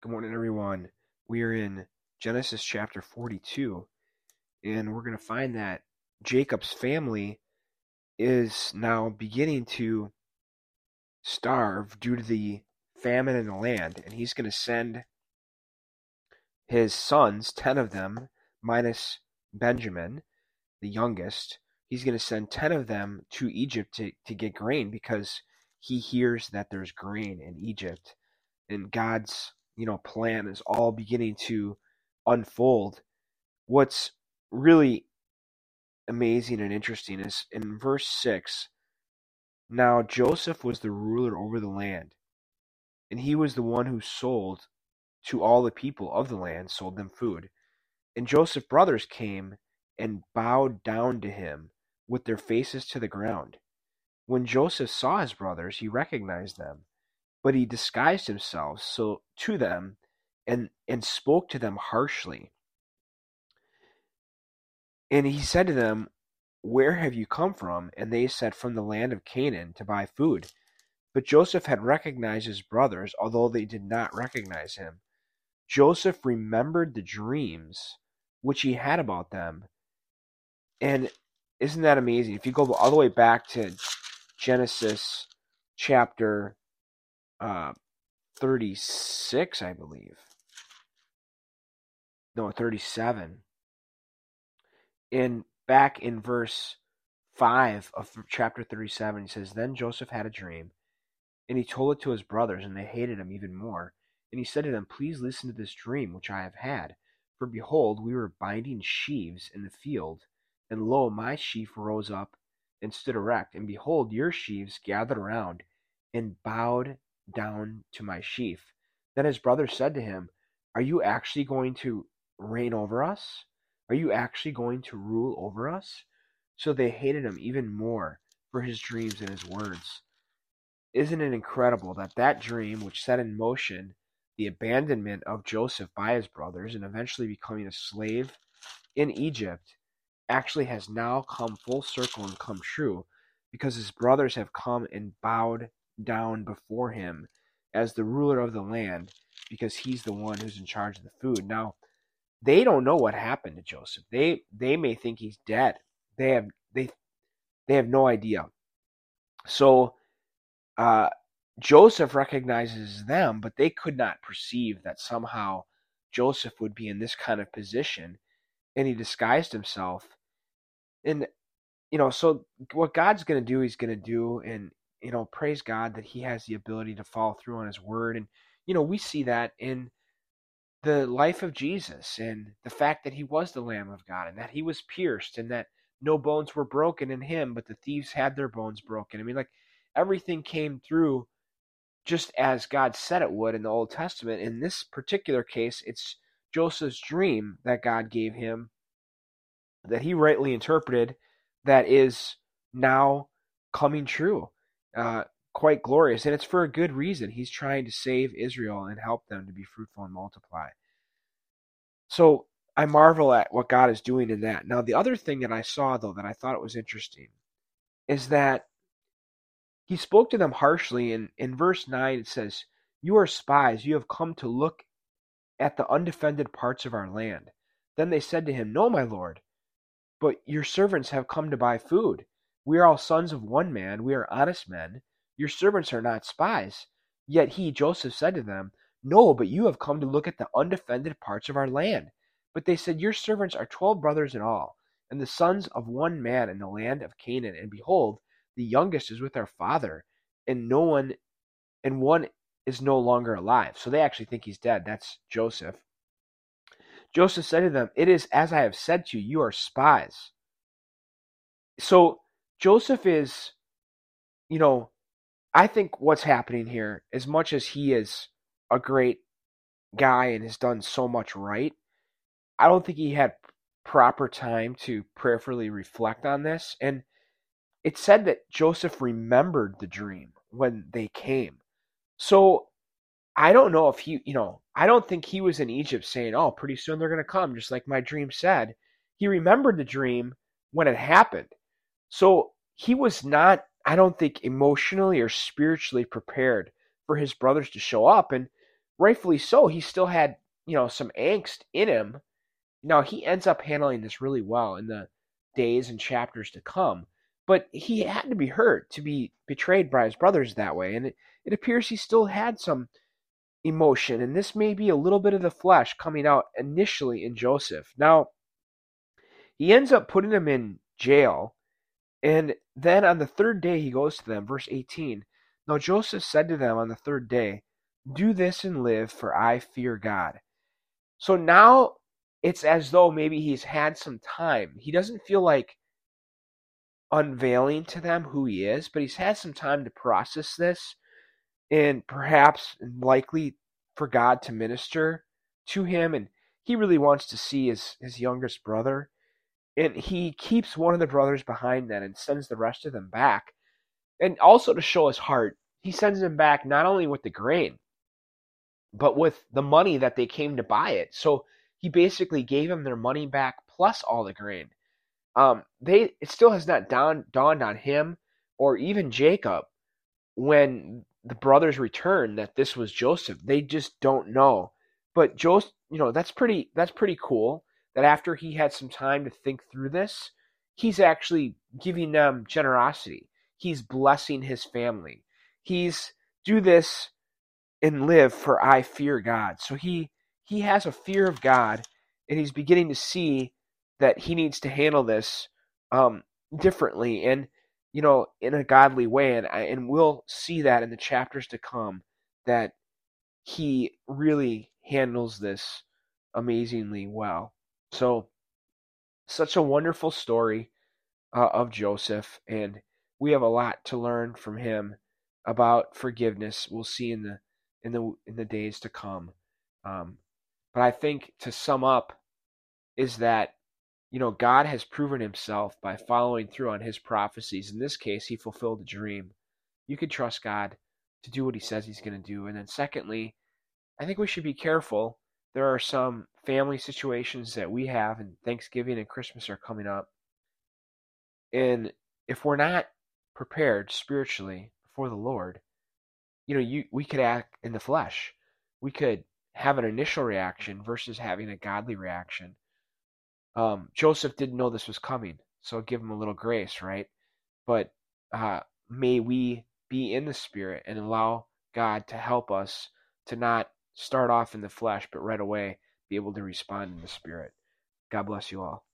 Good morning, everyone. We are in Genesis chapter 42, and we're going to find that Jacob's family is now beginning to starve due to the famine in the land, and he's going to send his sons, 10 of them, minus Benjamin, the youngest, he's going to send 10 of them to Egypt to, to get grain because he hears that there's grain in Egypt. And God's, you know, plan is all beginning to unfold. What's really amazing and interesting is in verse 6 now Joseph was the ruler over the land, and he was the one who sold to all the people of the land, sold them food. And Joseph's brothers came and bowed down to him with their faces to the ground. When Joseph saw his brothers, he recognized them, but he disguised himself so to them and, and spoke to them harshly. And he said to them, Where have you come from? And they said, From the land of Canaan to buy food. But Joseph had recognized his brothers, although they did not recognize him. Joseph remembered the dreams which he had about them. And isn't that amazing? If you go all the way back to Genesis chapter uh, 36, I believe. No, 37. In back in verse 5 of chapter 37, he says, Then Joseph had a dream, and he told it to his brothers, and they hated him even more. And he said to them, Please listen to this dream which I have had. For behold, we were binding sheaves in the field, and lo, my sheaf rose up and stood erect, and behold, your sheaves gathered around and bowed down to my sheaf. Then his brothers said to him, Are you actually going to reign over us? Are you actually going to rule over us? So they hated him even more for his dreams and his words. Isn't it incredible that that dream, which set in motion the abandonment of Joseph by his brothers and eventually becoming a slave in Egypt, actually has now come full circle and come true because his brothers have come and bowed down before him as the ruler of the land because he's the one who's in charge of the food. Now, they don't know what happened to Joseph. They they may think he's dead. They have they they have no idea. So uh, Joseph recognizes them, but they could not perceive that somehow Joseph would be in this kind of position, and he disguised himself. And you know, so what God's going to do, He's going to do, and you know, praise God that He has the ability to follow through on His word, and you know, we see that in the life of Jesus and the fact that he was the Lamb of God and that he was pierced and that no bones were broken in him, but the thieves had their bones broken. I mean, like everything came through just as God said it would in the Old Testament. In this particular case, it's Joseph's dream that God gave him that he rightly interpreted that is now coming true. Uh, quite glorious, and it's for a good reason. He's trying to save Israel and help them to be fruitful and multiply. So I marvel at what God is doing in that. Now, the other thing that I saw, though, that I thought it was interesting is that he spoke to them harshly. And in verse 9, it says, You are spies. You have come to look at the undefended parts of our land. Then they said to him, No, my lord, but your servants have come to buy food. We are all sons of one man. We are honest men. Your servants are not spies. Yet he, Joseph, said to them, No, but you have come to look at the undefended parts of our land. But they said, Your servants are twelve brothers in all, and the sons of one man in the land of Canaan. And behold, the youngest is with our father, and no one, and one is no longer alive. So they actually think he's dead. That's Joseph. Joseph said to them, It is as I have said to you, you are spies. So Joseph is, you know, I think what's happening here, as much as he is a great guy and has done so much right, I don't think he had proper time to prayerfully reflect on this. And it said that Joseph remembered the dream when they came. So I don't know if he, you know, I don't think he was in Egypt saying, oh, pretty soon they're going to come, just like my dream said. He remembered the dream when it happened. So he was not I don't think emotionally or spiritually prepared for his brothers to show up. And rightfully so, he still had, you know, some angst in him. Now, he ends up handling this really well in the days and chapters to come, but he had to be hurt to be betrayed by his brothers that way. And it, it appears he still had some emotion, and this may be a little bit of the flesh coming out initially in Joseph. Now, he ends up putting him in jail, and then on the third day he goes to them. Verse 18 Now Joseph said to them on the third day, Do this and live, for I fear God. So now it's as though maybe he's had some time. He doesn't feel like unveiling to them who he is, but he's had some time to process this and perhaps likely for God to minister to him. And he really wants to see his, his youngest brother. And he keeps one of the brothers behind then and sends the rest of them back. And also to show his heart, he sends them back not only with the grain, but with the money that they came to buy it. So he basically gave them their money back plus all the grain. Um, they it still has not dawned, dawned on him or even Jacob when the brothers return that this was Joseph. They just don't know. But Joseph, you know, that's pretty that's pretty cool that after he had some time to think through this, he's actually giving them generosity. He's blessing his family. He's do this and live for I fear God. So he he has a fear of God and he's beginning to see that he needs to handle this um, differently. And you know, in a godly way, and and we'll see that in the chapters to come that he really handles this amazingly well. So, such a wonderful story uh, of Joseph, and we have a lot to learn from him about forgiveness. We'll see in the in the in the days to come. Um, but I think to sum up is that you know, God has proven himself by following through on his prophecies. In this case, he fulfilled a dream. You can trust God to do what he says he's going to do. And then, secondly, I think we should be careful. There are some family situations that we have, and Thanksgiving and Christmas are coming up. And if we're not prepared spiritually before the Lord, you know, you we could act in the flesh. We could have an initial reaction versus having a godly reaction um, Joseph didn't know this was coming, so give him a little grace, right? But uh, may we be in the Spirit and allow God to help us to not start off in the flesh, but right away be able to respond in the Spirit. God bless you all.